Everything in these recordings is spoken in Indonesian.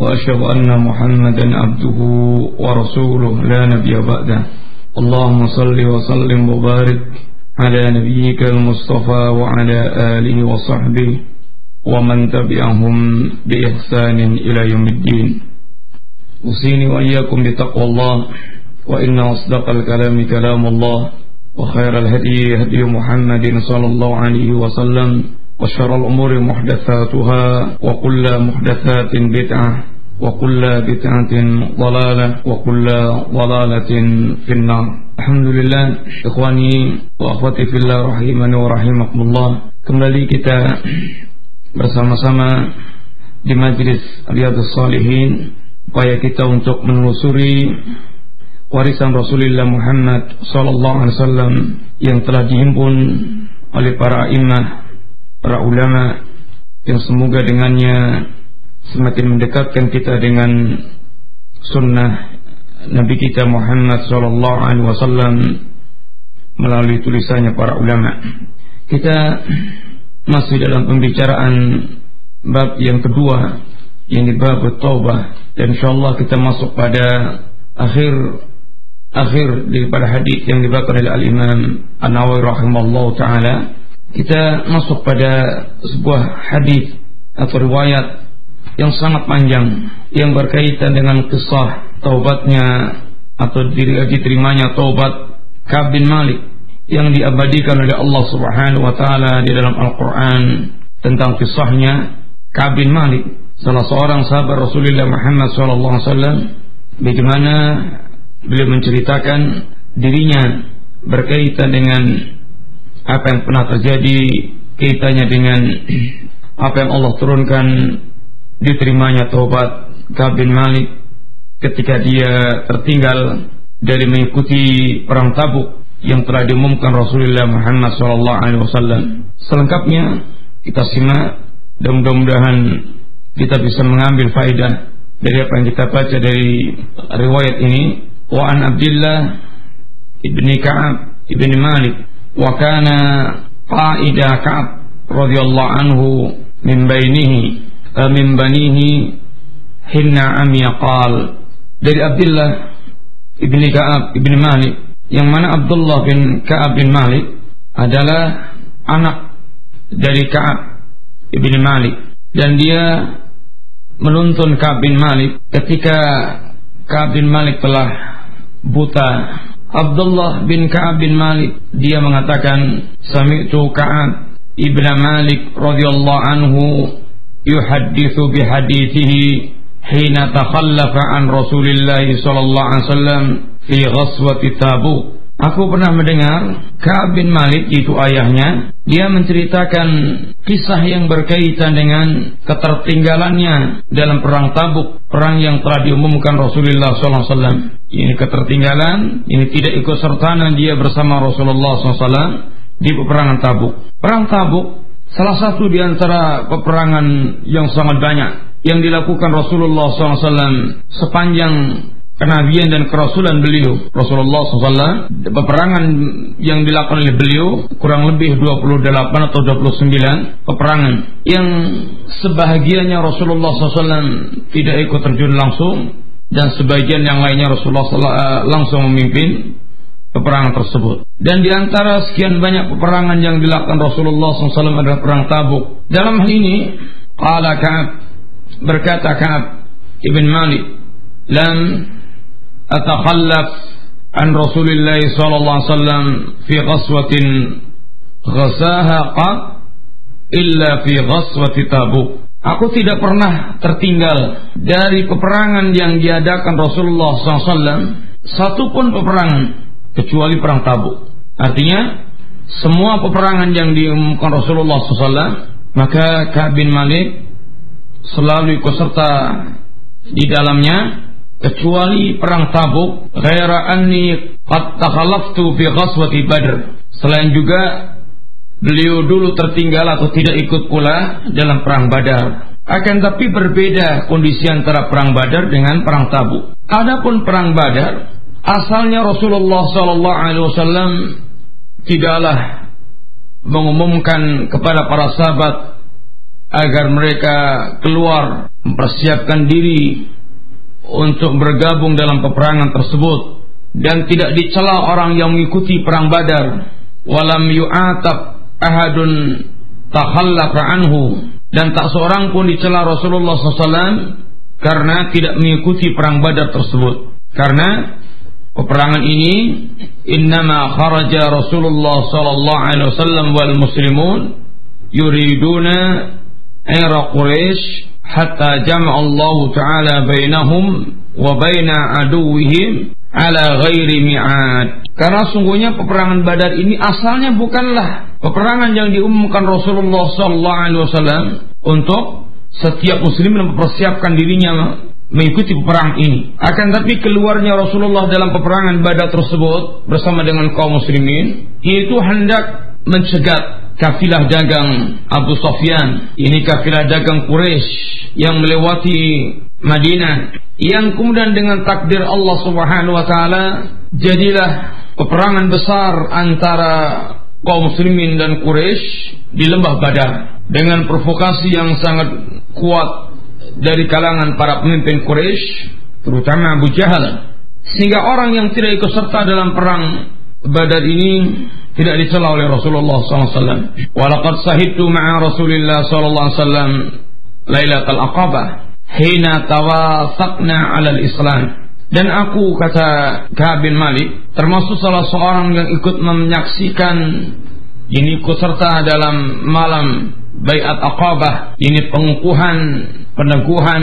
وأشهد أن محمدا عبده ورسوله. لا نبي بعده. اللهم صل وسلم وبارك على نبيك المصطفى وعلى آله وصحبه ومن تبعهم بإحسان إلى يوم الدين. أوصيني وإياكم بتقوى الله وإن أصدق الكلام كلام الله وخير الهدي هدي محمد صلى الله عليه وسلم. وشر الأمور محدثاتها وكل محدثات بدعة وكل بدعة ضلالة وكل ضلالة في النار الحمد لله إخواني وأخواتي في الله رحمني ورحمكم الله kembali kita bersama-sama di majlis Riyadus Salihin upaya kita untuk menelusuri warisan Rasulullah Muhammad sallallahu alaihi wasallam yang telah dihimpun oleh para imam, para ulama yang semoga dengannya semakin mendekatkan kita dengan sunnah Nabi kita Muhammad sallallahu alaihi wasallam melalui tulisannya para ulama. Kita masih dalam pembicaraan bab yang kedua yang di bab taubah dan insyaallah kita masuk pada akhir akhir daripada hadis yang dibawakan oleh Al-Imam An-Nawawi rahimallahu taala kita masuk pada sebuah hadis atau riwayat yang sangat panjang yang berkaitan dengan kisah taubatnya atau diterimanya taubat Ka'ab bin Malik yang diabadikan oleh Allah Subhanahu wa taala di dalam Al-Qur'an tentang kisahnya Ka'ab bin Malik, salah seorang sahabat Rasulullah Muhammad sallallahu alaihi wasallam bagaimana beliau menceritakan dirinya berkaitan dengan apa yang pernah terjadi kaitannya dengan apa yang Allah turunkan diterimanya taubat Ka'ab bin Malik ketika dia tertinggal dari mengikuti perang Tabuk yang telah diumumkan Rasulullah Muhammad SAW. Selengkapnya kita simak dan mudah-mudahan kita bisa mengambil faidah dari apa yang kita baca dari riwayat ini. Wa an Abdullah ibni Ka'ab ibni Malik wa kana qaida Ka'ab radhiyallahu anhu min bainihi min banihi hinna am yaqal dari Abdullah ibni Ka'ab ibni Malik yang mana Abdullah bin Ka'ab bin Malik adalah anak dari Ka'ab bin Malik. Dan dia menuntun Ka'ab bin Malik ketika Ka'ab bin Malik telah buta Abdullah bin Ka'ab bin Malik dia mengatakan sami'tu Ka'ab ibn Malik radhiyallahu anhu yuhaddithu bihadithihi hina takhallafa an Rasulillah sallallahu alaihi wasallam fi ghaswati Tabuk. Aku pernah mendengar Ka'ab bin Malik itu ayahnya dia menceritakan kisah yang berkaitan dengan ketertinggalannya dalam perang Tabuk, perang yang telah diumumkan Rasulullah SAW. Ini ketertinggalan, ini tidak ikut sertanan dia bersama Rasulullah SAW di peperangan Tabuk. Perang Tabuk salah satu di antara peperangan yang sangat banyak yang dilakukan Rasulullah SAW sepanjang kenabian dan kerasulan beliau Rasulullah SAW peperangan yang dilakukan oleh beliau kurang lebih 28 atau 29 peperangan yang sebahagiannya Rasulullah SAW tidak ikut terjun langsung dan sebagian yang lainnya Rasulullah SAW langsung memimpin peperangan tersebut. Dan di antara sekian banyak peperangan yang dilakukan Rasulullah SAW adalah perang Tabuk. Dalam hal ini Qala Ka'ab berkata Ka'ab Ibn Malik lam أتخلف عن رسول الله صلى الله عليه وسلم في غزوة غزاها قط إلا في غزوة تابوك Aku tidak pernah tertinggal dari peperangan yang diadakan Rasulullah SAW satu pun peperangan kecuali perang Tabuk. Artinya semua peperangan yang diumumkan Rasulullah SAW maka Ka'ab bin Malik selalu ikut serta di dalamnya kecuali perang Tabuk ghaira anni qad takhallaftu fi ghazwati Badr. Selain juga beliau dulu tertinggal atau tidak ikut pula dalam perang Badar. Akan tapi berbeda kondisi antara perang Badar dengan perang Tabuk. Adapun perang Badar asalnya Rasulullah sallallahu alaihi wasallam tidaklah mengumumkan kepada para sahabat agar mereka keluar mempersiapkan diri untuk bergabung dalam peperangan tersebut dan tidak dicela orang yang mengikuti perang Badar. Walam yu'atab ahadun takhallafa anhu. Dan tak seorang pun dicela Rasulullah SAW karena tidak mengikuti perang Badar tersebut. Karena peperangan ini innama kharaja Rasulullah sallallahu alaihi wasallam wal muslimun yuriduna era Quraisy hatta jama'a Allah taala wa baina aduwwihim ala ghairi mi'ad karena sungguhnya peperangan Badar ini asalnya bukanlah peperangan yang diumumkan Rasulullah sallallahu alaihi wasallam untuk setiap muslim mempersiapkan dirinya mengikuti peperangan ini. Akan tapi keluarnya Rasulullah dalam peperangan Badar tersebut bersama dengan kaum muslimin yaitu hendak mencegat kafilah dagang Abu Sofyan. Ini kafilah dagang Quraisy yang melewati Madinah yang kemudian dengan takdir Allah Subhanahu wa taala jadilah peperangan besar antara kaum muslimin dan Quraisy di lembah Badar dengan provokasi yang sangat kuat dari kalangan para pemimpin Quraisy, terutama Abu Jahal. Sehingga orang yang tidak ikut serta dalam perang Badar ini tidak dicela oleh Rasulullah SAW. Walaqad sahidtu ma'a Rasulullah SAW Lailatul Aqabah hina tawasaqna 'ala al-Islam. Dan aku kata Ka'ab bin Malik termasuk salah seorang yang ikut menyaksikan ini ikut serta dalam malam Baiat Aqabah ini pengukuhan peneguhan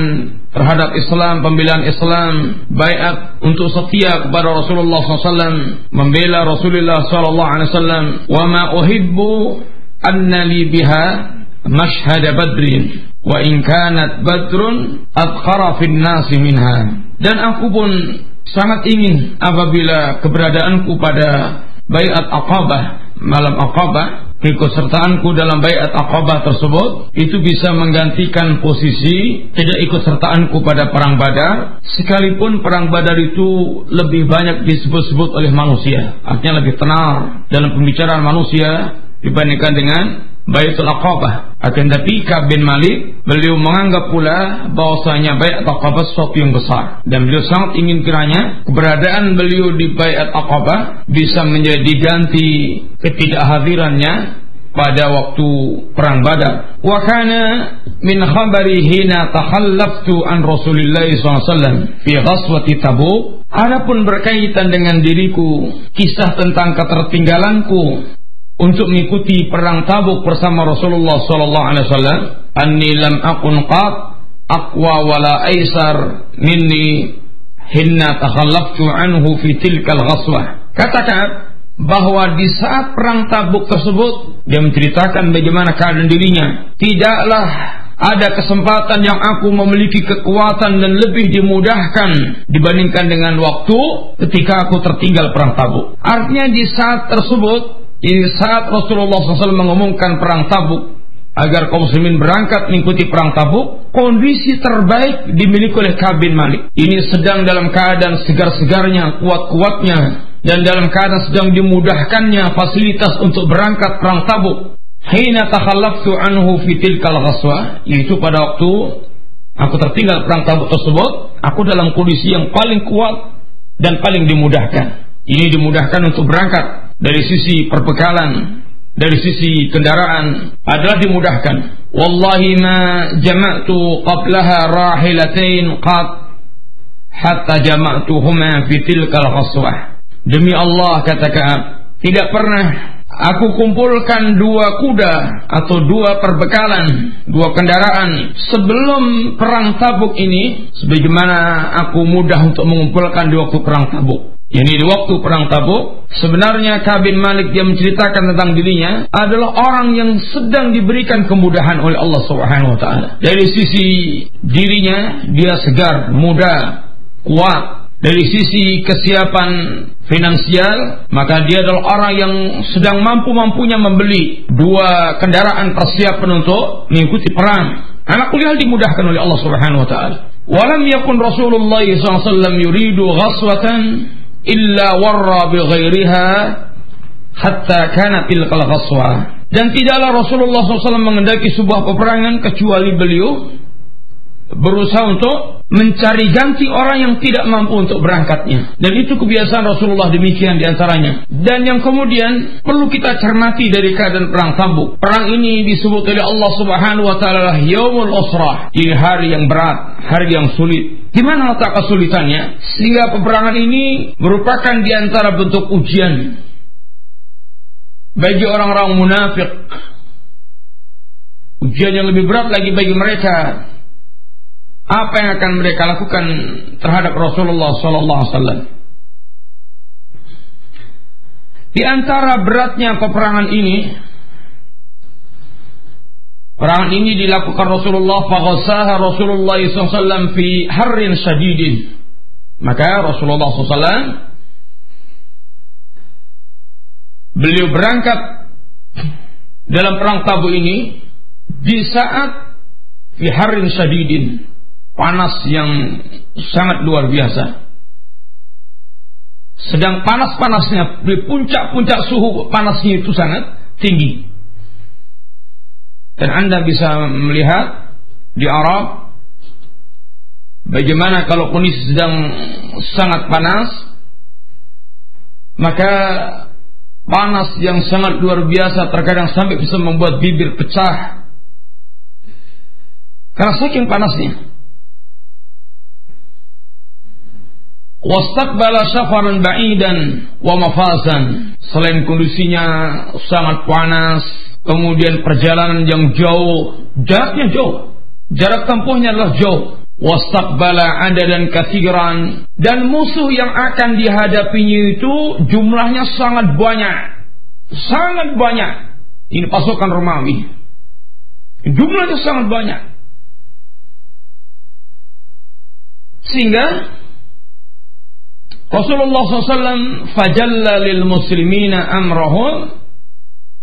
terhadap Islam, pembelaan Islam, bayat untuk setia kepada Rasulullah SAW, membela Rasulullah SAW. Wa ma uhibbu anna li biha mashhad badrin wa in kanat badrun adkhara fin nasi minha. Dan aku pun sangat ingin apabila keberadaanku pada bayat Aqabah, malam Aqabah keikutsertaanku dalam bayat Aqabah tersebut itu bisa menggantikan posisi tidak ikut sertaanku pada perang Badar sekalipun perang Badar itu lebih banyak disebut-sebut oleh manusia artinya lebih tenar dalam pembicaraan manusia dibandingkan dengan Baitul Aqabah. Akan tapi Ka'ab bin Malik beliau menganggap pula bahwasanya Baiat Aqabah sesuatu yang besar dan beliau sangat ingin kiranya keberadaan beliau di Baiat Aqabah bisa menjadi ganti ketidakhadirannya pada waktu perang Badar. Wa kana min khabari hina takhallaftu an Rasulillah SAW fi ghazwati Tabuk. Adapun berkaitan dengan diriku, kisah tentang ketertinggalanku untuk mengikuti perang Tabuk bersama Rasulullah sallallahu alaihi wasallam anni lam akun qat aqwa wala aisar minni hinna takhallaftu anhu fi tilkal ghaswah katakan bahwa di saat perang Tabuk tersebut dia menceritakan bagaimana keadaan dirinya tidaklah ada kesempatan yang aku memiliki kekuatan dan lebih dimudahkan dibandingkan dengan waktu ketika aku tertinggal perang Tabuk. Artinya di saat tersebut ini saat Rasulullah SAW mengumumkan perang tabuk agar kaum muslimin berangkat mengikuti perang tabuk, kondisi terbaik dimiliki oleh Kabin Malik. Ini sedang dalam keadaan segar-segarnya, kuat-kuatnya, dan dalam keadaan sedang dimudahkannya fasilitas untuk berangkat perang tabuk. Hina takhallaftu anhu fi tilkal ghaswa, yaitu pada waktu aku tertinggal perang tabuk tersebut, aku dalam kondisi yang paling kuat dan paling dimudahkan. Ini dimudahkan untuk berangkat dari sisi perbekalan, dari sisi kendaraan adalah dimudahkan. Wallahi ma jama'tu qablaha rahilatain qat hatta jama'tuhuma fi tilkal ghaswah. Demi Allah kata Ka'ab, tidak pernah aku kumpulkan dua kuda atau dua perbekalan, dua kendaraan sebelum perang Tabuk ini sebagaimana aku mudah untuk mengumpulkan di waktu perang Tabuk. Ini di waktu perang Tabuk, sebenarnya Kabin Malik dia menceritakan tentang dirinya adalah orang yang sedang diberikan kemudahan oleh Allah Subhanahu wa taala. Dari sisi dirinya dia segar, muda, kuat dari sisi kesiapan finansial, maka dia adalah orang yang sedang mampu-mampunya membeli dua kendaraan persiapan untuk mengikuti perang. Anak kuliah dimudahkan oleh Allah Subhanahu wa taala. Walam yakun Rasulullah SAW yuridu ghaswatan illa warra bi ghairiha hatta kana tilkal ghaswa. Dan tidaklah Rasulullah SAW mengendaki sebuah peperangan kecuali beliau berusaha untuk mencari ganti orang yang tidak mampu untuk berangkatnya. Dan itu kebiasaan Rasulullah demikian di antaranya. Dan yang kemudian perlu kita cermati dari keadaan perang Tabuk. Perang ini disebut oleh Allah Subhanahu wa taala Yaumul Usrah. Ini hari yang berat, hari yang sulit. Di mana letak kesulitannya? Sehingga peperangan ini merupakan di antara bentuk ujian bagi orang-orang munafik. Ujian yang lebih berat lagi bagi mereka apa yang akan mereka lakukan terhadap Rasulullah sallallahu alaihi wasallam. Di antara beratnya peperangan ini Perangan ini dilakukan Rasulullah faghasaha Rasulullah SAW fi harrin syadidin. Maka Rasulullah SAW beliau berangkat dalam perang tabu ini di saat fi harrin syadidin panas yang sangat luar biasa. Sedang panas-panasnya di puncak-puncak suhu panasnya itu sangat tinggi. Dan Anda bisa melihat di Arab bagaimana kalau kondisi sedang sangat panas maka panas yang sangat luar biasa terkadang sampai bisa membuat bibir pecah karena saking panasnya Wastaqbala safaran ba'idan wa mafasan. Selain kondisinya sangat panas, kemudian perjalanan yang jauh, jaraknya jauh. Jarak tempuhnya adalah jauh. Wastaqbala ada dan kathiran dan musuh yang akan dihadapinya itu jumlahnya sangat banyak. Sangat banyak. Ini pasukan Romawi. Jumlahnya sangat banyak. Sehingga Rasulullah SAW fajalla lil muslimina amrahum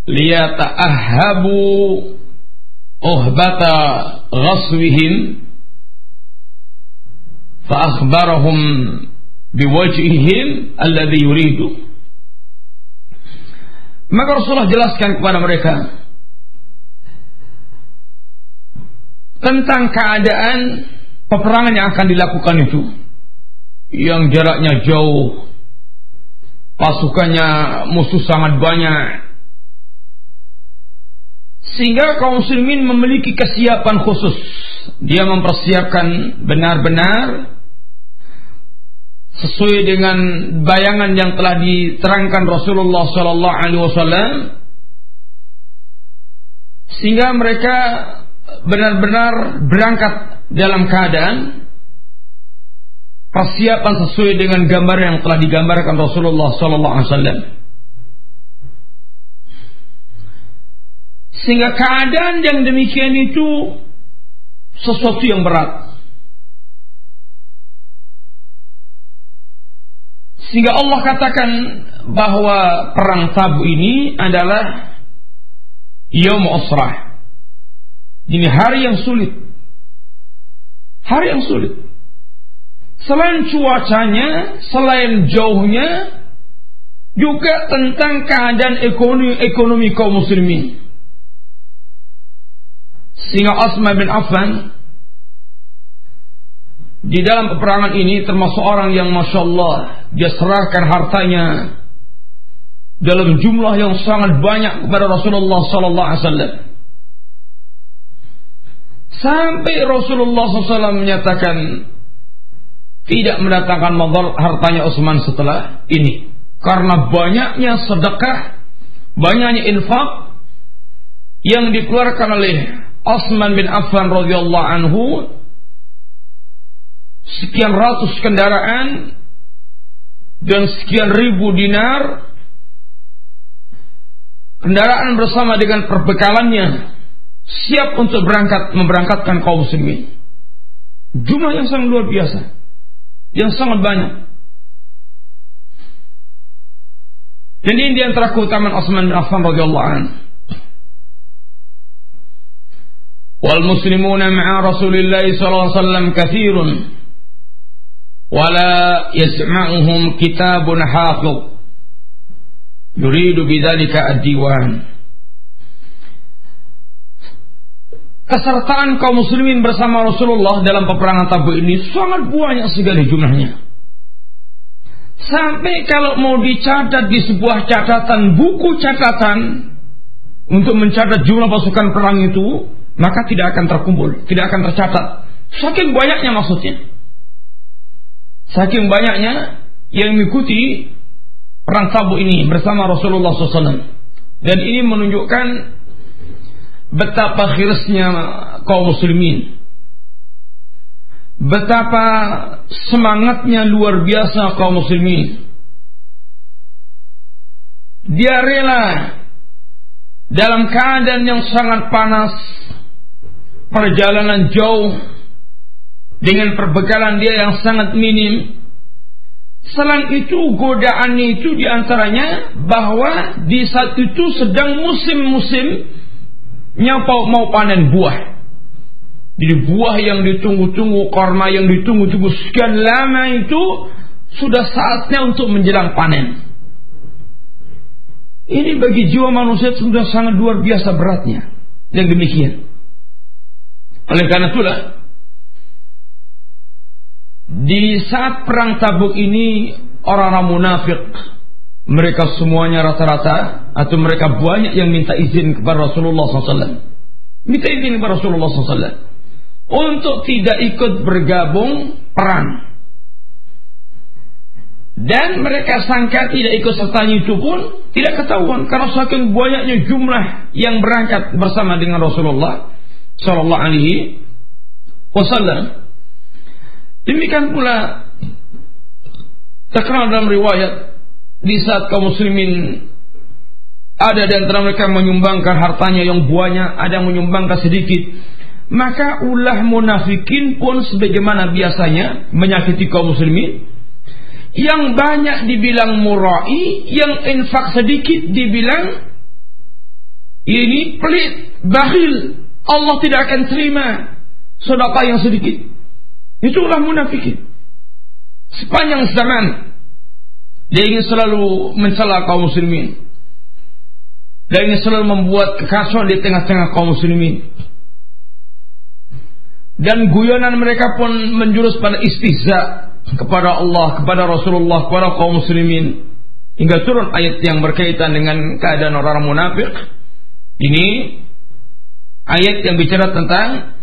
liyata'ahabu uhbata ghaswihim fa akhbarahum biwajhihim alladhi yuridu. Maka Rasulullah jelaskan kepada mereka tentang keadaan peperangan yang akan dilakukan itu yang jaraknya jauh, pasukannya musuh sangat banyak, sehingga kaum muslimin memiliki kesiapan khusus. Dia mempersiapkan benar-benar sesuai dengan bayangan yang telah diterangkan Rasulullah Sallallahu Alaihi Wasallam, sehingga mereka benar-benar berangkat dalam keadaan persiapan sesuai dengan gambar yang telah digambarkan Rasulullah sallallahu alaihi wasallam. Sehingga keadaan yang demikian itu sesuatu yang berat. Sehingga Allah katakan bahwa perang tabu ini adalah Yom Usrah. Ini hari yang sulit. Hari yang sulit. Selain cuacanya, selain jauhnya, juga tentang keadaan ekonomi, ekonomi kaum muslimin. Sehingga Asma bin Affan di dalam peperangan ini termasuk orang yang masya Allah dia serahkan hartanya dalam jumlah yang sangat banyak kepada Rasulullah Sallallahu Alaihi Wasallam. Sampai Rasulullah SAW menyatakan tidak mendatangkan modal hartanya Utsman setelah ini. Karena banyaknya sedekah, banyaknya infak yang dikeluarkan oleh Utsman bin Affan radhiyallahu anhu sekian ratus kendaraan dan sekian ribu dinar kendaraan bersama dengan perbekalannya siap untuk berangkat memberangkatkan kaum muslimin. Jumlah yang sangat luar biasa. Yang sangat banyak. Dan ini di antara keutamaan Utsman bin Affan radhiyallahu anhu. Wal muslimuna ma'a Rasulillah sallallahu alaihi wasallam katsirun wala yasma'uhum kitabun hafiz yuridu bidzalika ad-diwan kesertaan kaum muslimin bersama Rasulullah dalam peperangan Tabuk ini sangat banyak sekali jumlahnya. Sampai kalau mau dicatat di sebuah catatan buku catatan untuk mencatat jumlah pasukan perang itu, maka tidak akan terkumpul, tidak akan tercatat. Saking banyaknya maksudnya. Saking banyaknya yang mengikuti perang Tabuk ini bersama Rasulullah SAW. Dan ini menunjukkan betapa khirasnya kaum muslimin. Betapa semangatnya luar biasa kaum muslimin. Dia rela dalam keadaan yang sangat panas, perjalanan jauh dengan perbekalan dia yang sangat minim. Selain itu godaan itu di antaranya bahwa di saat itu sedang musim-musim nyapa mau panen buah. Jadi buah yang ditunggu-tunggu, korma yang ditunggu-tunggu sekian lama itu sudah saatnya untuk menjelang panen. Ini bagi jiwa manusia sudah sangat luar biasa beratnya. Yang demikian. Oleh karena itulah di saat perang Tabuk ini orang-orang munafik mereka semuanya rata-rata atau mereka banyak yang minta izin kepada Rasulullah SAW. Minta izin kepada Rasulullah SAW untuk tidak ikut bergabung perang. Dan mereka sangka tidak ikut sertanya itu pun tidak ketahuan karena saking banyaknya jumlah yang berangkat bersama dengan Rasulullah Sallallahu Alaihi Wasallam. Demikian pula terkenal dalam riwayat di saat kaum muslimin ada di antara mereka menyumbangkan hartanya yang banyak, ada yang menyumbangkan sedikit, maka ulah munafikin pun sebagaimana biasanya menyakiti kaum muslimin. Yang banyak dibilang murai, yang infak sedikit dibilang ini pelit, bakhil. Allah tidak akan terima sedekah yang sedikit. Itulah munafikin. Sepanjang zaman dia ingin selalu mencela kaum muslimin. Dia ingin selalu membuat kekacauan di tengah-tengah kaum muslimin. Dan guyonan mereka pun menjurus pada istihza kepada Allah, kepada Rasulullah, kepada kaum muslimin. Hingga turun ayat yang berkaitan dengan keadaan orang munafik. Ini ayat yang bicara tentang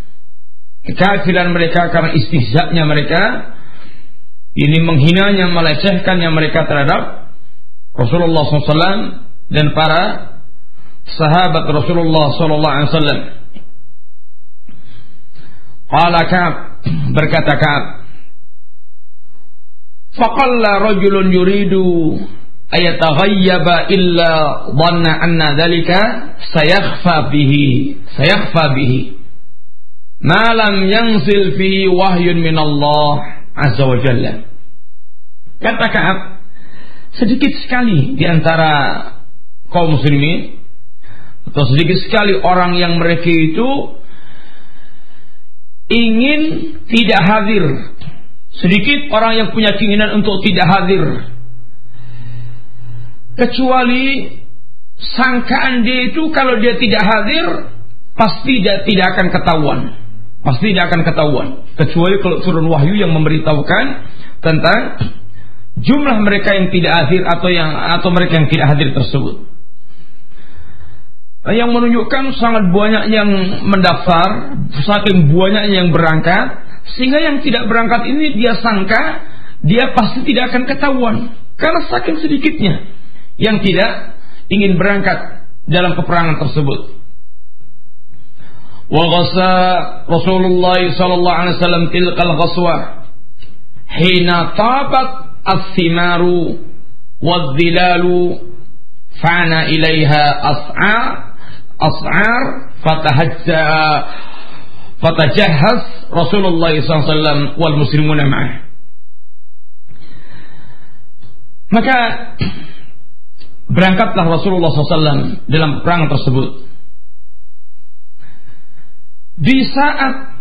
kekafiran mereka karena istihzanya mereka ini menghinanya, melecehkannya mereka terhadap Rasulullah SAW dan para sahabat Rasulullah SAW. Qala Ka'ab berkata Ka'ab Faqalla rajulun yuridu ayataghayyaba illa dhanna anna dhalika sayakhfa bihi sayakhfa bihi ma lam yanzil fihi wahyun min Allah Azza wa Jalla. Kata Ka'ab, sedikit sekali di antara kaum muslimin atau sedikit sekali orang yang mereka itu ingin tidak hadir. Sedikit orang yang punya keinginan untuk tidak hadir. Kecuali sangkaan dia itu kalau dia tidak hadir pasti dia tidak akan ketahuan. Pasti tidak akan ketahuan. Kecuali kalau turun wahyu yang memberitahukan tentang jumlah mereka yang tidak hadir atau yang atau mereka yang tidak hadir tersebut. Yang menunjukkan sangat banyak yang mendaftar, saking banyak yang berangkat, sehingga yang tidak berangkat ini dia sangka dia pasti tidak akan ketahuan karena saking sedikitnya yang tidak ingin berangkat dalam peperangan tersebut. وغزا رسول الله صلى الله عليه وسلم تلك الغزوة حين طابت as-simaru wadh-dhilalu أسعار ilaiha فتجهز رسول الله صلى الله عليه وسلم muslimuna معه. Maka berangkatlah Rasulullah SAW dalam perang tersebut. Di saat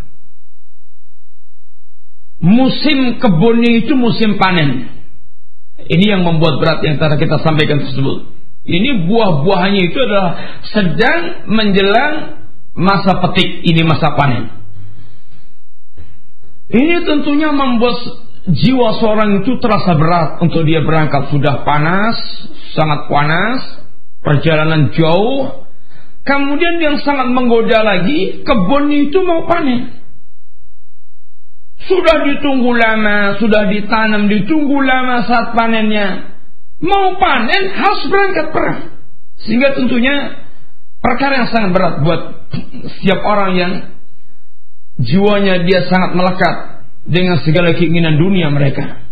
musim kebunnya itu musim panen. Ini yang membuat berat yang tadi kita sampaikan tersebut. Ini buah-buahnya itu adalah sedang menjelang masa petik, ini masa panen. Ini tentunya membuat jiwa seorang itu terasa berat untuk dia berangkat sudah panas, sangat panas, perjalanan jauh. Kemudian yang sangat menggoda lagi, kebun itu mau panen. Sudah ditunggu lama, sudah ditanam, ditunggu lama saat panennya. Mau panen harus berangkat perang. Sehingga tentunya perkara yang sangat berat buat setiap orang yang jiwanya dia sangat melekat dengan segala keinginan dunia mereka.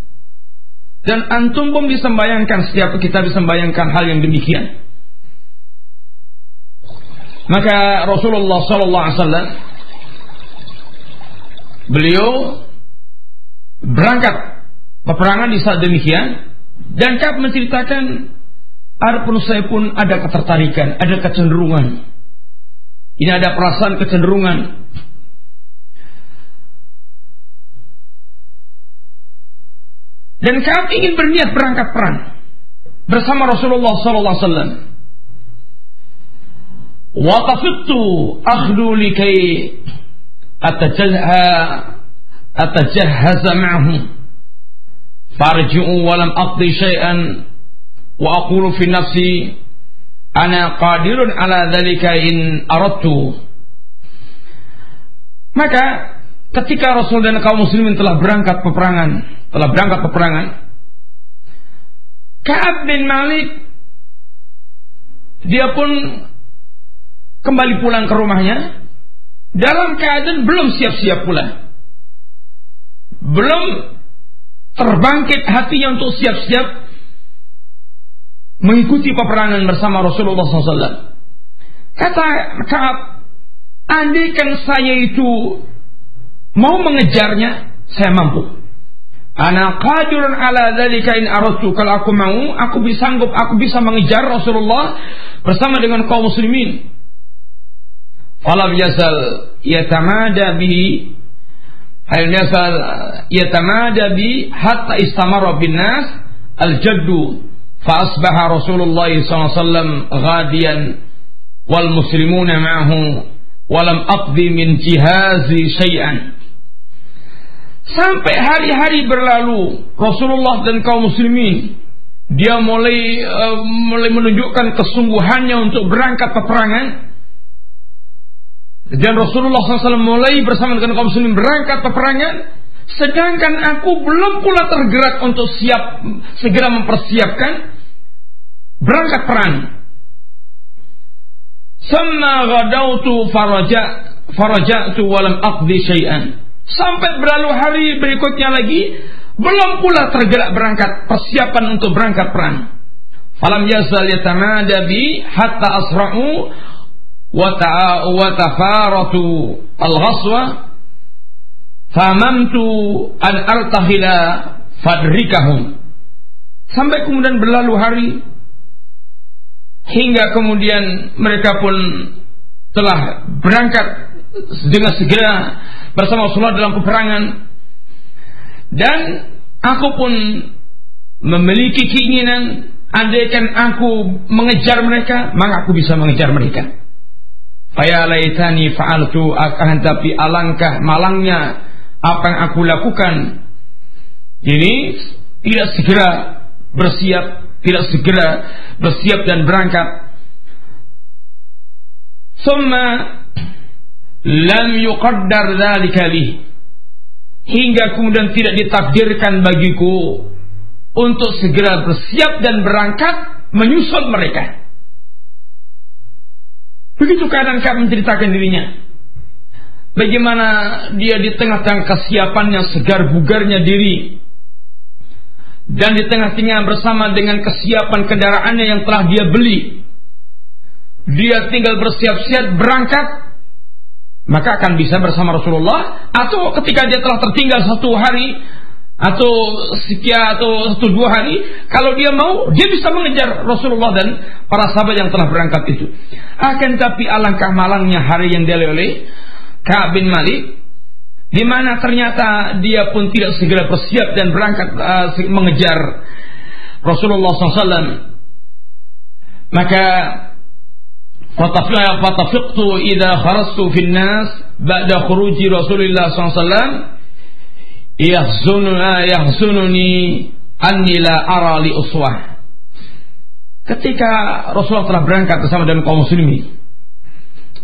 Dan antum pun bisa membayangkan setiap kita bisa membayangkan hal yang demikian. Maka Rasulullah Sallallahu Alaihi Wasallam beliau berangkat peperangan di saat demikian dan Kab menceritakan ada pun saya pun ada ketertarikan, ada kecenderungan. Ini ada perasaan kecenderungan Dan Ka'ab ingin berniat berangkat perang bersama Rasulullah sallallahu alaihi wasallam. Wa tafittu akhdu likai farji'u wa lam aqdi syai'an wa aqulu fi nafsi ana qadirun ala dhalika in aradtu maka ketika Rasul dan kaum muslimin telah berangkat peperangan, telah berangkat peperangan, Ka'ab bin Malik dia pun kembali pulang ke rumahnya. Dalam keadaan belum siap-siap pula. Belum terbangkit hatinya untuk siap-siap mengikuti peperangan bersama Rasulullah SAW. Kata Kaab, andaikan saya itu mau mengejarnya, saya mampu. Ana qadirun ala dzalika in aradtu. Kalau aku mau, aku bisa sanggup, aku bisa mengejar Rasulullah bersama dengan kaum muslimin. Falam yasal yatamada bi Yasal yatamada bi hatta istamara bin nas al-jaddu fa asbaha Rasulullah sallallahu alaihi wasallam ghadiyan wal muslimuna ma'ahu walam aqdi min jihazi syai'an Sampai hari-hari berlalu, Rasulullah dan kaum muslimin dia mulai uh, mulai menunjukkan kesungguhannya untuk berangkat peperangan. Dan Rasulullah SAW mulai bersama dengan kaum muslimin berangkat peperangan. Sedangkan aku belum pula tergerak untuk siap segera mempersiapkan berangkat perang. Sama gadautu faraja farajatu walam aqdi syai'an. Sampai berlalu hari berikutnya lagi, belum pula tergerak berangkat persiapan untuk berangkat perang. Falam yazal yatamada bi hatta asra'u tafaratu al-ghaswa famamtu an artahila fadrikahum. Sampai kemudian berlalu hari hingga kemudian mereka pun telah berangkat dengan segera bersama Rasulullah dalam peperangan dan aku pun memiliki keinginan andaikan aku mengejar mereka maka aku bisa mengejar mereka Faya laitani fa'altu akan tapi alangkah malangnya apa yang aku lakukan ini tidak segera bersiap tidak segera bersiap dan berangkat Summa lam yuqaddar dzalika li hingga kemudian tidak ditakdirkan bagiku untuk segera bersiap dan berangkat menyusul mereka. Begitu keadaan kami menceritakan dirinya. Bagaimana dia di tengah-tengah kesiapannya segar bugarnya diri dan di tengah-tengah bersama dengan kesiapan kendaraannya yang telah dia beli. Dia tinggal bersiap-siap berangkat maka akan bisa bersama Rasulullah atau ketika dia telah tertinggal satu hari atau sekian atau satu dua hari kalau dia mau dia bisa mengejar Rasulullah dan para sahabat yang telah berangkat itu. Akan tapi alangkah malangnya hari yang dialami oleh Ka'ab bin Malik di mana ternyata dia pun tidak segera bersiap dan berangkat uh, mengejar Rasulullah SAW maka fatafiqtu idza kharastu fin nas ba'da khuruji Rasulullah SAW yahzununi anni la ara li uswah. Ketika Rasulullah telah berangkat bersama dengan kaum muslimin,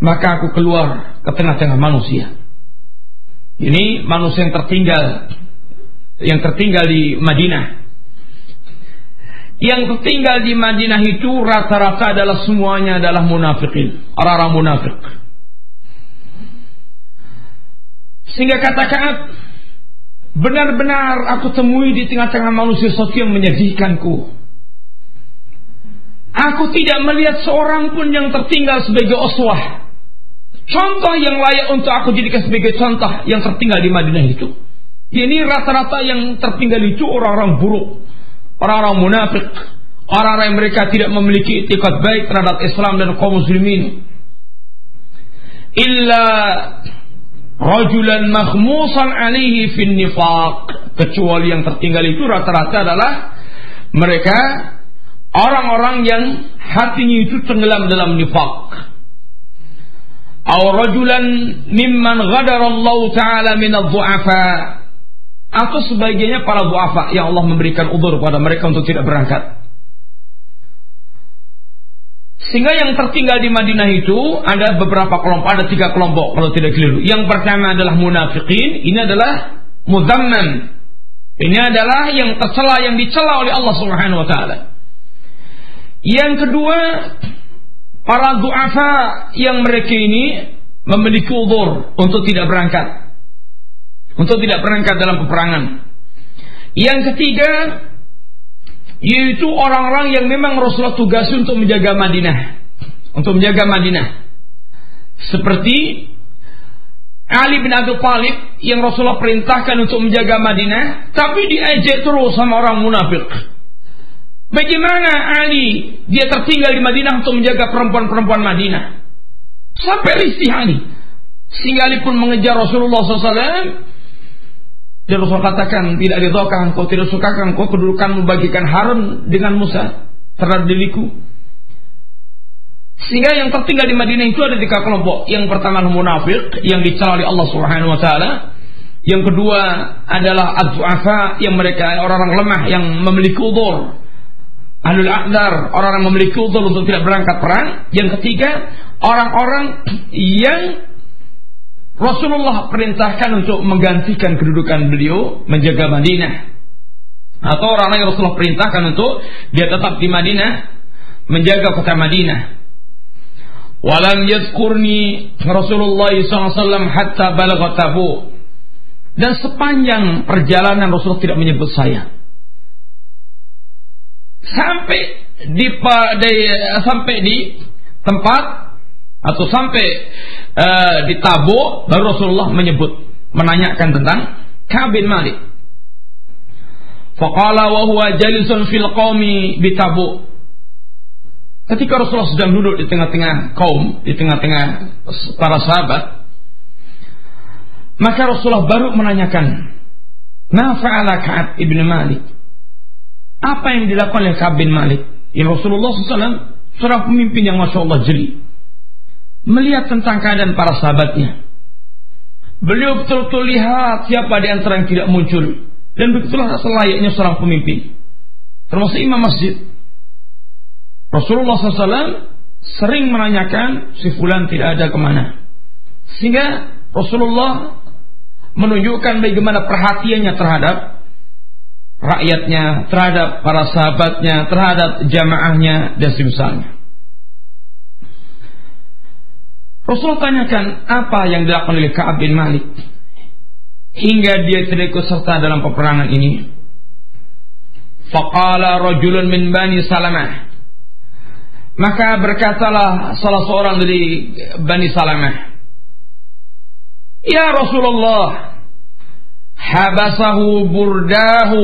maka aku keluar ke tengah-tengah manusia. Ini manusia yang tertinggal yang tertinggal di Madinah. Yang tertinggal di Madinah itu rata-rata adalah semuanya adalah munafikin, orang-orang munafik. Sehingga katakan Benar-benar aku temui di tengah-tengah manusia sesuatu yang menyedihkanku. Aku tidak melihat seorang pun yang tertinggal sebagai oswah. Contoh yang layak untuk aku jadikan sebagai contoh yang tertinggal di Madinah itu. Ini rata-rata yang tertinggal itu orang-orang buruk. Orang-orang munafik. Orang-orang yang mereka tidak memiliki etikat baik terhadap Islam dan kaum muslimin. Illa rajulan mahmusan alaihi fin nifaq. Kecuali yang tertinggal itu rata-rata adalah mereka orang-orang yang hatinya itu tenggelam dalam nifaq. Atau rajulan mimman ghadara Allah taala min adh-dhu'afa atau sebagiannya para du'afa yang Allah memberikan udur pada mereka untuk tidak berangkat sehingga yang tertinggal di Madinah itu ada beberapa kelompok, ada tiga kelompok kalau tidak keliru. Yang pertama adalah munafikin, ini adalah mudamman. Ini adalah yang tercela, yang dicela oleh Allah Subhanahu wa taala. Yang kedua, para du'afa yang mereka ini memiliki udur untuk tidak berangkat. Untuk tidak berangkat dalam peperangan. Yang ketiga, yaitu orang-orang yang memang Rasulullah tugasi untuk menjaga Madinah, untuk menjaga Madinah. Seperti Ali bin Abi Thalib yang Rasulullah perintahkan untuk menjaga Madinah, tapi diajak terus sama orang munafik. Bagaimana Ali dia tertinggal di Madinah untuk menjaga perempuan-perempuan Madinah? Sampai risih Ali. Sehingga Ali pun mengejar Rasulullah SAW dan Rasul katakan tidak ridhokan kau tidak sukakan kau kedudukan membagikan haram dengan Musa terhadap diriku. Sehingga yang tertinggal di Madinah itu ada tiga kelompok. Yang pertama munafik yang dicela oleh Allah Subhanahu wa taala. Yang kedua adalah ad yang mereka orang-orang lemah yang memiliki udur. Ahlul Aqdar, orang yang memiliki udur untuk tidak berangkat perang. Yang ketiga, orang-orang yang Rasulullah perintahkan untuk menggantikan kedudukan beliau menjaga Madinah. Atau orang yang Rasulullah perintahkan untuk dia tetap di Madinah menjaga kota Madinah. Walam yadkurni Rasulullah SAW hatta balagha Tabuk. Dan sepanjang perjalanan Rasulullah tidak menyebut saya. Sampai di sampai di tempat atau sampai uh, di baru Rasulullah menyebut menanyakan tentang Ka'ab bin Malik. Faqala wa huwa jalisun fil Tabo. Ketika Rasulullah sedang duduk di tengah-tengah kaum, di tengah-tengah para sahabat, maka Rasulullah baru menanyakan, "Ma Ka'ab ibn Malik?" Apa yang dilakukan oleh Ka'ab bin Malik? Ini Rasulullah SAW seorang pemimpin yang masya Allah jeli melihat tentang keadaan para sahabatnya. Beliau betul-betul lihat siapa di antara yang tidak muncul. Dan begitulah selayaknya seorang pemimpin. Termasuk imam masjid. Rasulullah SAW sering menanyakan si fulan tidak ada ke mana. Sehingga Rasulullah menunjukkan bagaimana perhatiannya terhadap rakyatnya, terhadap para sahabatnya, terhadap jamaahnya dan semisalnya. Rasulullah tanyakan apa yang dilakukan oleh Ka'ab bin Malik hingga dia tidak ikut serta dalam peperangan ini. Faqala rajulun min Bani Salamah. Maka berkatalah salah seorang dari Bani Salamah. Ya Rasulullah, habasahu burdahu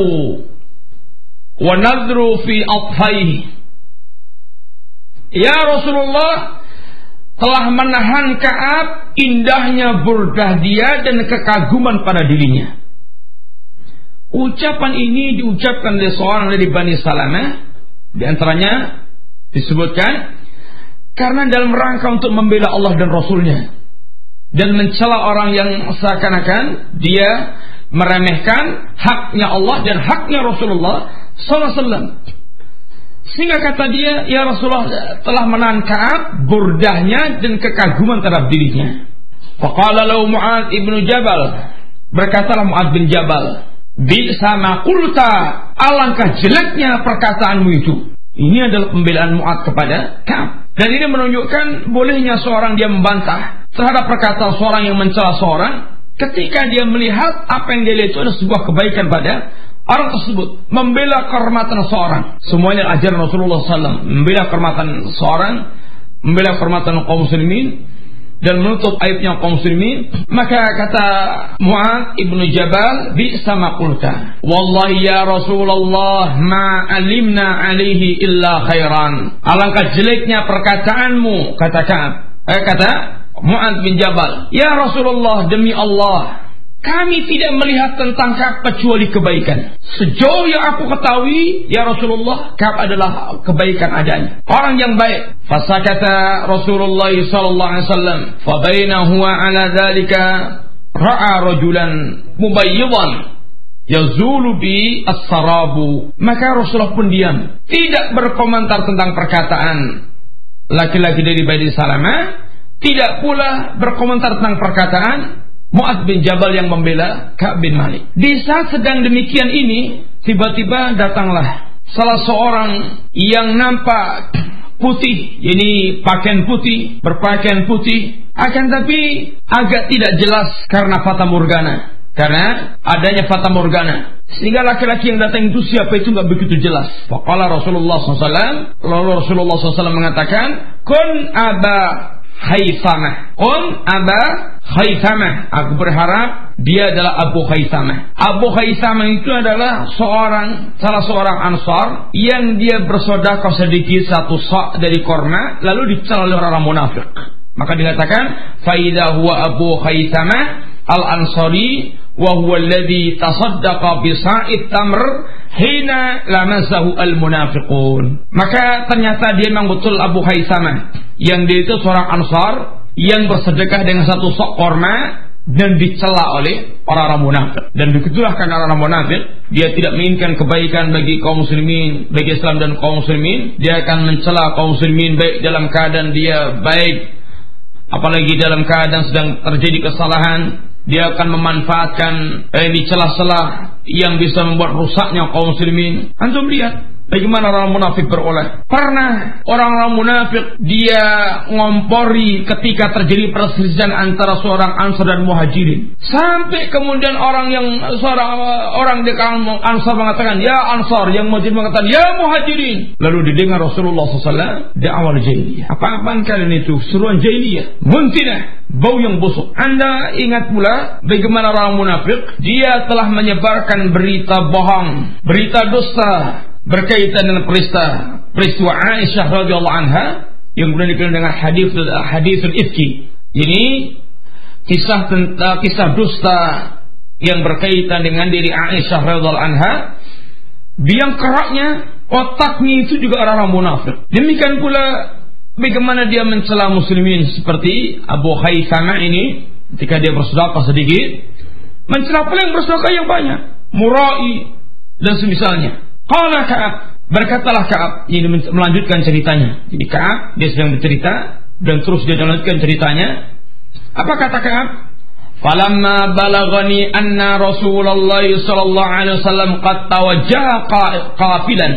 wa nadru fi atfaihi Ya Rasulullah telah menahan Kaab indahnya burdah dia dan kekaguman pada dirinya. Ucapan ini diucapkan oleh seorang dari Bani Salamah di antaranya disebutkan karena dalam rangka untuk membela Allah dan Rasulnya dan mencela orang yang seakan-akan dia meremehkan haknya Allah dan haknya Rasulullah SAW. Sehingga kata dia, ya Rasulullah telah menahan Ka'ab burdahnya dan kekaguman terhadap dirinya. Faqala lahu Mu'ad ibnu Jabal. Berkatalah Mu'ad bin Jabal. Sama kulta. Alangkah jeleknya perkataanmu itu. Ini adalah pembelaan Mu'ad kepada Ka'ab. Dan ini menunjukkan bolehnya seorang dia membantah terhadap perkataan seorang yang mencela seorang ketika dia melihat apa yang dia lihat itu adalah sebuah kebaikan pada orang tersebut membela kehormatan seorang. Semuanya ajaran Rasulullah SAW membela kehormatan seorang membela kehormatan kaum muslimin dan menutup aibnya kaum muslimin. Maka kata Mu'ad ibnu Jabal bi sama qulta. Wallahi ya Rasulullah ma alimna alaihi illa khairan. Alangkah jeleknya perkataanmu kata Ka'ab. Eh, kata Mu'ad bin Jabal. Ya Rasulullah demi Allah kami tidak melihat tentang Ka'ab kecuali kebaikan. Sejauh yang aku ketahui, ya Rasulullah, Ka'ab adalah kebaikan adanya. Orang yang baik. Fasakata Rasulullah sallallahu alaihi wasallam, fa huwa ala dzalika ra'a rajulan mubayyidan yazulu bi as-sarabu. Maka Rasulullah pun diam, tidak berkomentar tentang perkataan laki-laki dari Bani Salamah, tidak pula berkomentar tentang perkataan Mu'ad bin Jabal yang membela Ka'ab bin Malik. Di saat sedang demikian ini, tiba-tiba datanglah salah seorang yang nampak putih, ini pakaian putih, berpakaian putih, akan tapi agak tidak jelas karena fata morgana. Karena adanya fata morgana. Sehingga laki-laki yang datang itu siapa itu nggak begitu jelas. Faqala Rasulullah SAW, lalu Rasulullah SAW mengatakan, Kun aba Khaisamah. Om Aba Khaisamah. Aku berharap dia adalah Abu Khaisamah. Abu Khaisamah itu adalah seorang salah seorang ansar yang dia bersodakoh sedikit satu sok dari korma lalu dicela oleh orang munafik. Maka dikatakan faida huwa Abu Khaisamah al-Ansari wa huwa alladhi tasaddaqa bi sa'id tamr hina lamasahu al-munafiqun. Maka ternyata dia memang betul Abu Khaisamah yang dia itu seorang ansar yang bersedekah dengan satu sok korma dan dicela oleh orang-orang munafik. Dan begitulah karena orang-orang munafik, dia tidak menginginkan kebaikan bagi kaum muslimin, bagi Islam dan kaum muslimin, dia akan mencela kaum muslimin baik dalam keadaan dia baik apalagi dalam keadaan sedang terjadi kesalahan, dia akan memanfaatkan eh, di celah-celah yang bisa membuat rusaknya kaum muslimin. Antum lihat Bagaimana orang munafik beroleh? Pernah orang-orang munafik dia ngompori ketika terjadi perselisihan antara seorang Ansar dan Muhajirin. Sampai kemudian orang yang seorang orang di kalangan Ansar mengatakan, "Ya Ansar," yang Muhajirin mengatakan, "Ya Muhajirin." Lalu didengar Rasulullah SAW awal jahiliyah. Apa-apaan kalian itu? Seruan jahiliyah. Muntinah bau yang busuk. Anda ingat pula bagaimana orang munafik dia telah menyebarkan berita bohong, berita dusta berkaitan dengan peristiwa peristiwa Aisyah radhiyallahu anha yang kemudian dikenal dengan hadis hadis ifki. Ini kisah tentang kisah dusta yang berkaitan dengan diri Aisyah radhiyallahu anha. Biang keraknya otaknya itu juga orang-orang munafik. Demikian pula bagaimana dia mencela muslimin seperti Abu Haythama ini ketika dia bersedekah sedikit mencela pula yang bersedekah yang banyak, murai dan semisalnya. Qala Ka'ab, berkatalah Ka'ab, ini melanjutkan ceritanya. Jadi Ka'ab dia sedang bercerita dan terus dia melanjutkan ceritanya. Apa kata Ka'ab? Falamma balagani anna Rasulullah sallallahu alaihi wasallam qad tawajjaha qafilan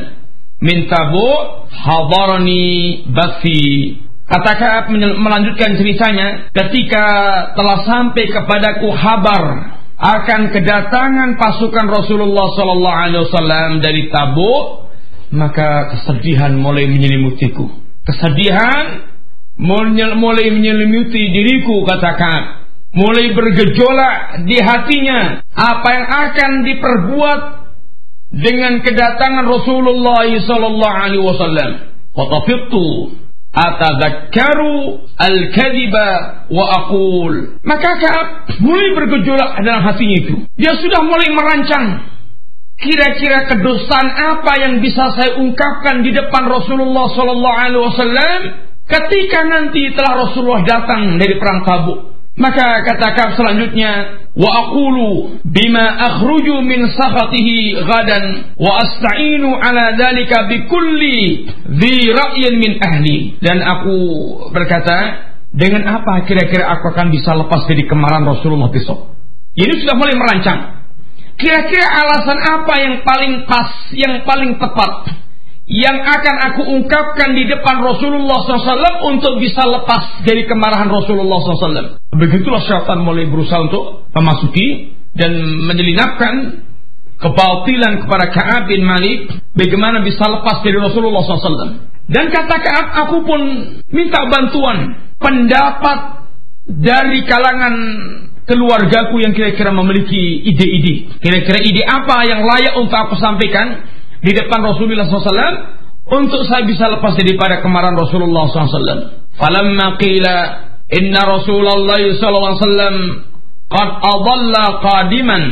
min tabu hadarani basi Kata Ka'ab melanjutkan ceritanya ketika telah sampai kepadaku kabar akan kedatangan pasukan Rasulullah Sallallahu Alaihi Wasallam dari Tabuk, maka kesedihan mulai menyelimutiku. Kesedihan mulai menyelimuti diriku katakan. mulai bergejolak di hatinya apa yang akan diperbuat dengan kedatangan Rasulullah sallallahu alaihi wasallam. Atadzakkaru al-kadhiba wa aqul. Maka Ka'ab mulai bergejolak dalam hatinya itu. Dia sudah mulai merancang kira-kira kedosaan apa yang bisa saya ungkapkan di depan Rasulullah sallallahu alaihi wasallam ketika nanti telah Rasulullah datang dari perang Tabuk. Maka katakan selanjutnya, wa aqulu bima akhruju min sakhatihi gadan wa asta'inu ala dhalika bi kulli dhi ra'yin min ahli. Dan aku berkata, dengan apa kira-kira aku akan bisa lepas dari kemarahan Rasulullah besok? Ini sudah mulai merancang. Kira-kira alasan apa yang paling pas, yang paling tepat yang akan aku ungkapkan di depan Rasulullah SAW untuk bisa lepas dari kemarahan Rasulullah SAW. Begitulah syaitan mulai berusaha untuk memasuki dan menyelinapkan kebautilan kepada Ka'ab bin Malik bagaimana bisa lepas dari Rasulullah SAW. Dan kata Ka'ab, aku pun minta bantuan pendapat dari kalangan keluargaku yang kira-kira memiliki ide-ide. Kira-kira ide apa yang layak untuk aku sampaikan di depan Rasulullah SAW untuk saya bisa lepas daripada kemarahan Rasulullah SAW. Falamma qila inna Rasulullah SAW qad adalla qadiman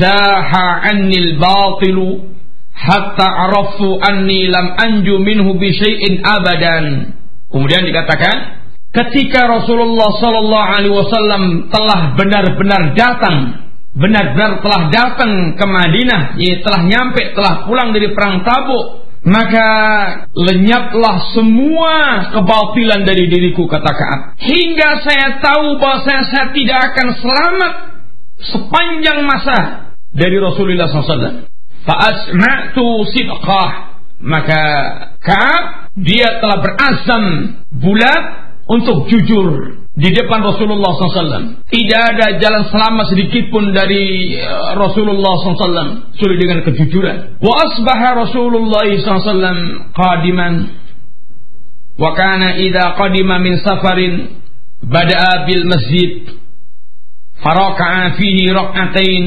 zaha anni al-batilu hatta arafu anni lam anju minhu bi syai'in abadan. Kemudian dikatakan ketika Rasulullah sallallahu alaihi wasallam telah benar-benar datang benar-benar telah datang ke Madinah, ia telah nyampe, telah pulang dari perang Tabuk, maka lenyaplah semua kebatilan dari diriku kata Ka'ab. Hingga saya tahu bahwa saya, saya tidak akan selamat sepanjang masa dari Rasulullah SAW. Fa'asma'tu sidqah. Maka Ka'ab dia telah berazam bulat untuk jujur di depan Rasulullah SAW. Tidak ada jalan selamat sedikit pun dari eh, Rasulullah SAW. Sulit dengan kejujuran. Wa asbaha Rasulullah SAW qadiman. Wa kana idha qadima min safarin bada'a bil masjid. Faraka'a fihi rak'atain.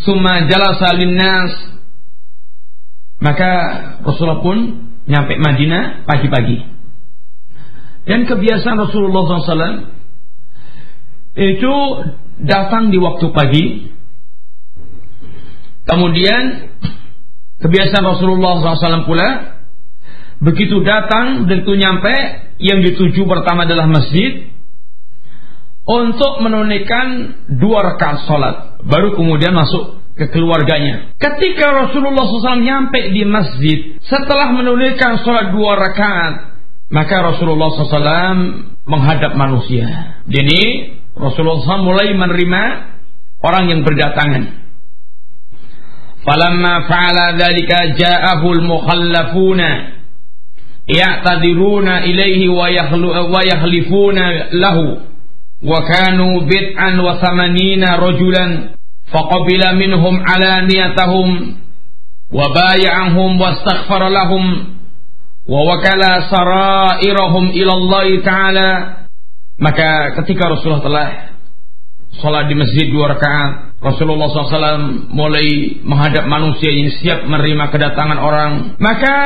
Summa jalasa linnas. Maka Rasulullah pun nyampe Madinah pagi-pagi. Dan kebiasaan Rasulullah SAW itu datang di waktu pagi. Kemudian kebiasaan Rasulullah SAW pula begitu datang dan itu nyampe yang dituju pertama adalah masjid untuk menunaikan dua rakaat sholat baru kemudian masuk ke keluarganya. Ketika Rasulullah SAW nyampe di masjid setelah menunaikan sholat dua rakaat maka Rasulullah SAW menghadap manusia. Jadi Rasulullah SAW mulai menerima orang yang berdatangan. Falamma fa'ala dhalika ja'ahu al-mukhallafuna ya'tadiruna ilaihi wa yahlifuna lahu wa kanu bid'an wa thamanina rajulan faqabila minhum alaniyatahum wa bay'ahum wa astaghfara lahum wa wakala sarairahum ilallah taala. Maka ketika Rasulullah telah sholat di masjid dua rakaat Rasulullah SAW mulai menghadap manusia yang siap menerima kedatangan orang. Maka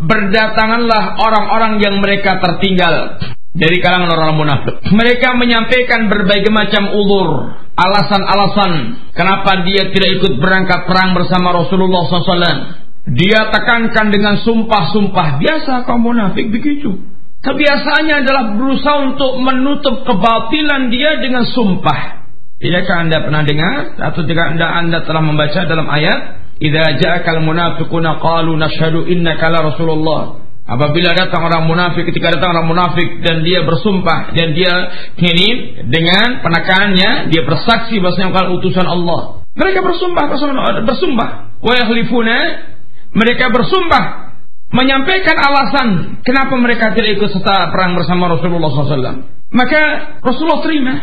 berdatanganlah orang-orang yang mereka tertinggal dari kalangan orang munafik. Mereka menyampaikan berbagai macam ulur alasan-alasan kenapa dia tidak ikut berangkat perang bersama Rasulullah SAW dia tekankan dengan sumpah-sumpah. Biasa kaum munafik begitu. Kebiasaannya adalah berusaha untuk menutup kebatilan dia dengan sumpah. Tidakkah anda pernah dengar atau tidak anda anda telah membaca dalam ayat Idza ja'akal munafiquna qalu nashhadu innaka la rasulullah. Apabila datang orang munafik, ketika datang orang munafik dan dia bersumpah dan dia ini dengan penekanannya dia bersaksi bahwasanya engkau utusan Allah. Mereka bersumpah, bersumpah. Wa yahlifuna mereka bersumpah menyampaikan alasan kenapa mereka tidak ikut serta perang bersama Rasulullah SAW. Maka Rasulullah terima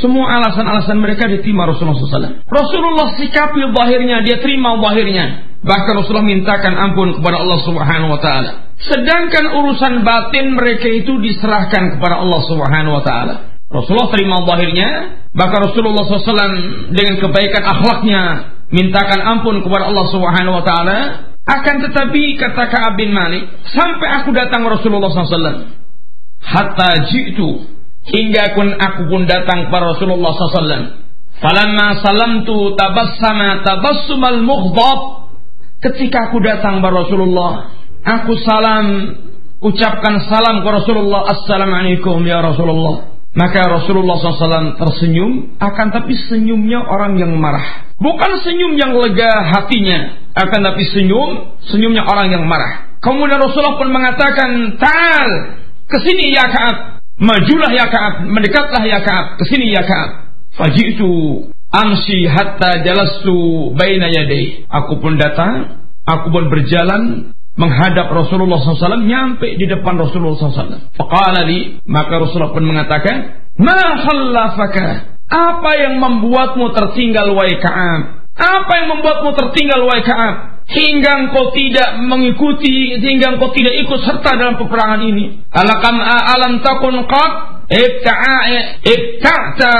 semua alasan-alasan mereka diterima Rasulullah SAW. Rasulullah sikapi bahirnya, dia terima bahirnya. Bahkan Rasulullah mintakan ampun kepada Allah Subhanahu wa taala. Sedangkan urusan batin mereka itu diserahkan kepada Allah Subhanahu wa taala. Rasulullah terima zahirnya, maka Rasulullah SAW dengan kebaikan akhlaknya mintakan ampun kepada Allah Subhanahu wa taala. Akan tetapi kata Ka'ab bin Malik, sampai aku datang Rasulullah SAW. Hatta jitu hingga pun aku pun datang kepada Rasulullah SAW. Falamma salamtu tabassama tabassumal mughdab. Ketika aku datang kepada Rasulullah, aku salam ucapkan salam kepada Rasulullah, Assalamualaikum ya Rasulullah. Maka Rasulullah SAW tersenyum, akan tapi senyumnya orang yang marah. Bukan senyum yang lega hatinya, akan tapi senyum, senyumnya orang yang marah. Kemudian Rasulullah pun mengatakan, Ta'al, ke sini ya Ka'ab. Majulah ya Ka'ab, mendekatlah ya Ka'ab, ke sini ya Ka'ab. Fajitu amsi hatta jalastu baina yadai. Aku pun datang, aku pun berjalan menghadap Rasulullah SAW nyampe di depan Rasulullah SAW. Faqala li, maka Rasulullah pun mengatakan, Ma? Apa yang membuatmu tertinggal wahai Ka'ab? Apa yang membuatmu tertinggal wahai Ka'ab? Hingga engkau tidak mengikuti, hingga engkau tidak ikut serta dalam peperangan ini. Alakam alam takun qad ibta'ta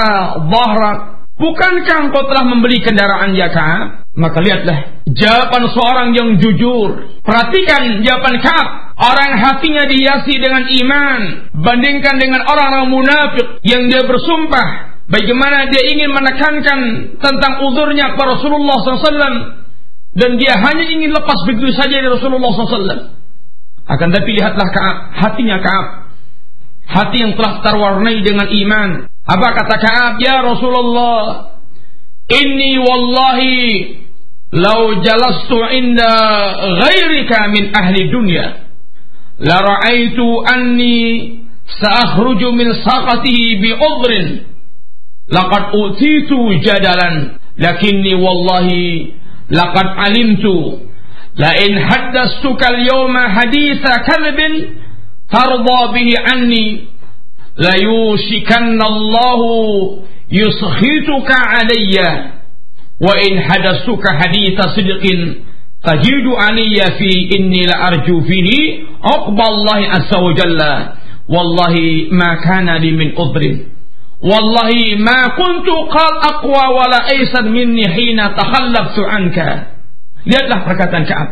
dhahrak Bukankah engkau telah membeli kendaraan ya Ka'ab? Maka lihatlah jawaban seorang yang jujur. Perhatikan jawaban Ka'ab. Orang hatinya dihiasi dengan iman. Bandingkan dengan orang-orang munafik yang dia bersumpah. Bagaimana dia ingin menekankan tentang uzurnya kepada Rasulullah SAW. Dan dia hanya ingin lepas begitu saja dari Rasulullah SAW. Akan tapi lihatlah Ka'ab. Hatinya Ka'ab. Hati yang telah terwarnai dengan iman apa kata Ka'ab? Ya Rasulullah, inni wallahi lau jalastu inda ghairika min ahli dunya la ra'aitu anni sa'akhruju min saqatihi bi udhrin laqad utitu jadalan lakinni wallahi laqad alimtu la in haddastuka al-yawma haditha kalbin tarda bihi anni la yushikanna Allah yuskhituka alayya wa in hadasuka haditha sidqin tajidu alayya fi inni la arju fihi aqba Allah azza wa jalla. Wallahi ma kana li min udrin wallahi ma kuntu qal aqwa wala aysan minni hina takhallaftu anka. Lihatlah perkataan Ka'ab.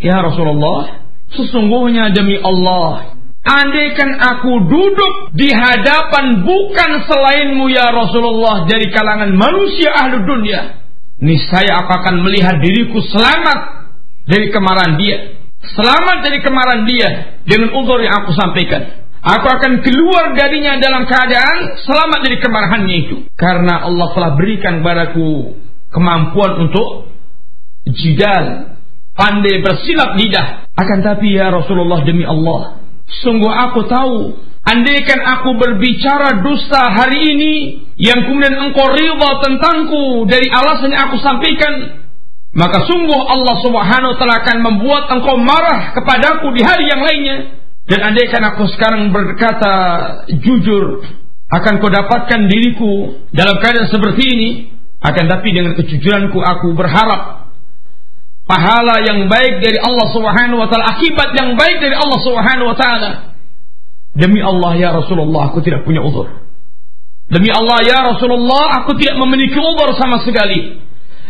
Ya Rasulullah sesungguhnya demi Allah Andaikan aku duduk di hadapan bukan selainmu ya Rasulullah dari kalangan manusia ahlu dunia. Niscaya aku akan melihat diriku selamat dari kemarahan dia. Selamat dari kemarahan dia dengan uzur yang aku sampaikan. Aku akan keluar darinya dalam keadaan selamat dari kemarahannya itu. Karena Allah telah berikan kepadaku kemampuan untuk jidal, pandai bersilap lidah. Akan tapi ya Rasulullah demi Allah, Sungguh aku tahu, andaikan aku berbicara dusta hari ini, yang kemudian engkau riba tentangku dari alasan yang aku sampaikan, maka sungguh Allah Subhanahu wa taala akan membuat engkau marah kepadaku di hari yang lainnya. Dan andaikan aku sekarang berkata jujur, akan kau dapatkan diriku dalam keadaan seperti ini, akan tapi dengan kejujuranku aku berharap pahala yang baik dari Allah Subhanahu wa taala, akibat yang baik dari Allah Subhanahu wa taala. Demi Allah ya Rasulullah, aku tidak punya uzur. Demi Allah ya Rasulullah, aku tidak memiliki uzur sama sekali.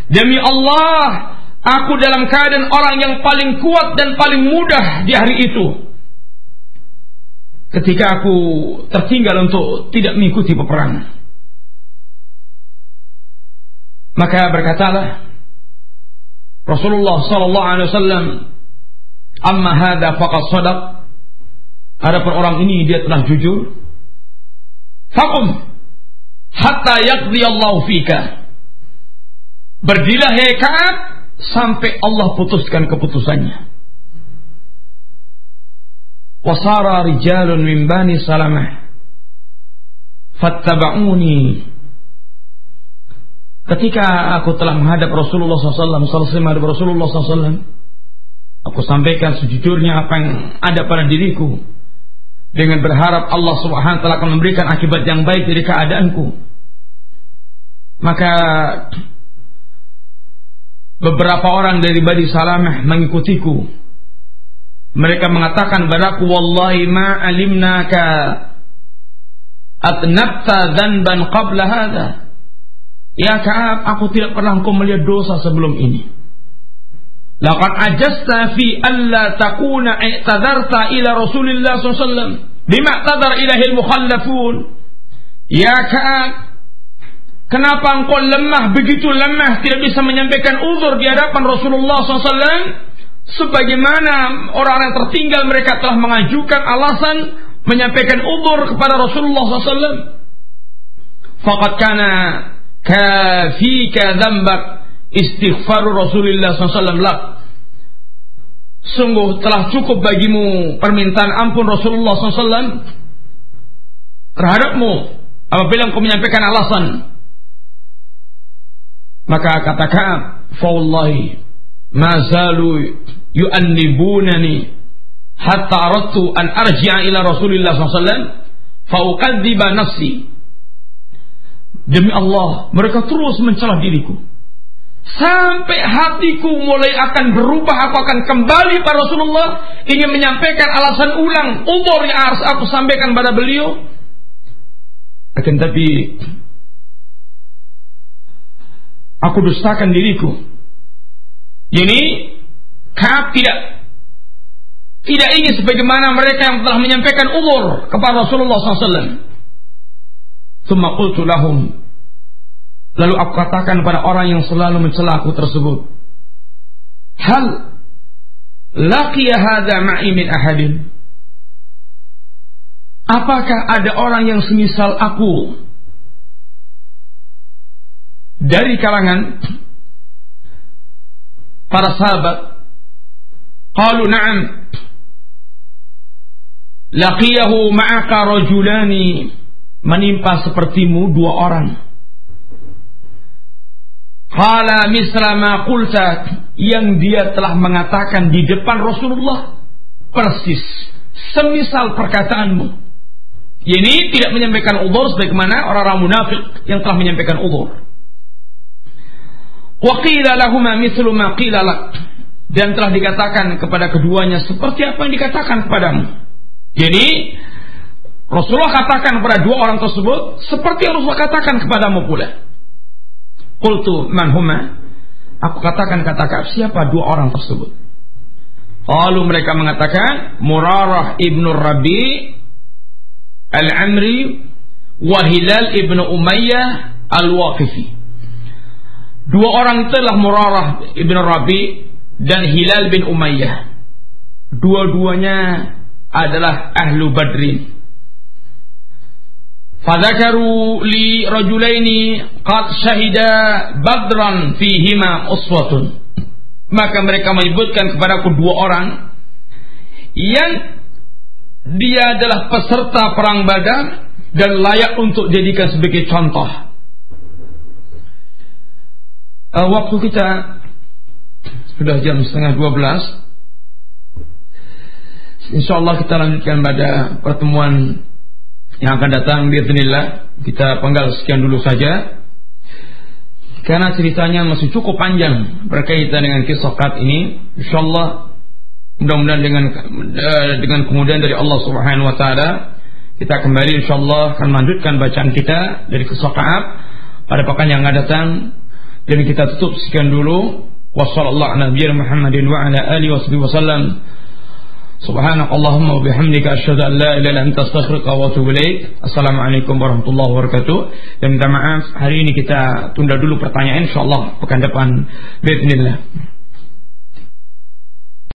Demi Allah, aku dalam keadaan orang yang paling kuat dan paling mudah di hari itu. Ketika aku tertinggal untuk tidak mengikuti peperangan. Maka berkatalah Rasulullah sallallahu alaihi wasallam amma hadza faqad sadaq. Adapun orang ini dia telah jujur. Fakum hatta yaqdi Allah fika. Berdilah hei Ka'ab sampai Allah putuskan keputusannya. Wasara rijalun min bani salamah. Fattaba'uni Ketika aku telah menghadap Rasulullah SAW, selesai menghadap Rasulullah SAW, aku sampaikan sejujurnya apa yang ada pada diriku, dengan berharap Allah Subhanahu wa taala akan memberikan akibat yang baik dari keadaanku. Maka beberapa orang dari Bani Salamah mengikutiku. Mereka mengatakan padaku wallahi ma alimnaka atnabta dzanban qabla Ya Ka'ab, aku tidak pernah engkau melihat dosa sebelum ini. Laqad ajasta fi alla takuna i'tadarta ila Rasulillah SAW. Bima tadar ilahil mukhallafun. Ya Ka'ab, kenapa engkau lemah, begitu lemah, tidak bisa menyampaikan uzur di hadapan Rasulullah SAW? Sebagaimana orang yang tertinggal mereka telah mengajukan alasan menyampaikan uzur kepada Rasulullah SAW. Fakat kana kafika dzambak istighfar Rasulullah SAW lak. Sungguh telah cukup bagimu permintaan ampun Rasulullah SAW terhadapmu apabila engkau menyampaikan alasan. Maka katakan, "Fawallahi ma yu'annibunani hatta aradtu an arji'a ila Rasulillah SAW fa ukadziba nafsi Demi Allah, mereka terus mencela diriku. Sampai hatiku mulai akan berubah, aku akan kembali pada Rasulullah ingin menyampaikan alasan ulang umur yang harus aku sampaikan pada beliau. Akan tapi aku dustakan diriku. Ini Kaab tidak tidak ingin sebagaimana mereka yang telah menyampaikan umur kepada Rasulullah SAW. Thumma qultu lahum. Lalu aku katakan kepada orang yang selalu mencela aku tersebut. Hal laqiya ma'i ahadin? Apakah ada orang yang semisal aku dari kalangan para sahabat? Qalu na'am. Laqiyahu ma'aka rajulani menimpa sepertimu dua orang. Qala misra ma yang dia telah mengatakan di depan Rasulullah persis semisal perkataanmu. Ini tidak menyampaikan udur sebagaimana orang-orang munafik yang telah menyampaikan udur. Wa qila lahuma mithlu ma qila dan telah dikatakan kepada keduanya seperti apa yang dikatakan kepadamu. Jadi Rasulullah katakan kepada dua orang tersebut seperti yang Rasulullah katakan kepadamu pula. Qultu man huma? Aku katakan kata siapa dua orang tersebut? Lalu mereka mengatakan Murarah ibnu Rabi Al-Amri wa Hilal ibnu Umayyah Al-Waqifi. Dua orang itulah Murarah ibnu Rabi dan Hilal bin Umayyah. Dua-duanya adalah ahlu Badrin Fadzakaru li rajulaini qad syahida badran fihima uswatun. Maka mereka menyebutkan kepada kedua orang yang dia adalah peserta perang Badar dan layak untuk dijadikan sebagai contoh. Uh, waktu kita sudah jam setengah dua belas. Insya Allah kita lanjutkan pada pertemuan yang akan datang biiznillah kita penggal sekian dulu saja. Karena ceritanya masih cukup panjang berkaitan dengan kisah kat ini insyaallah mudah-mudahan dengan eh, dengan kemudian dari Allah Subhanahu wa taala kita kembali insyaallah akan melanjutkan bacaan kita dari kisah Ka'ab pada pekan yang akan datang. Dan kita tutup sekian dulu. Wasallallahu ala Muhammadin wa ala alihi wasallam Subhanakallahumma wa bihamdika asyhadu an la. Assalamualaikum warahmatullahi wabarakatuh. Dan minta maaf hari ini kita tunda dulu pertanyaan insyaallah pekan depan bismillah.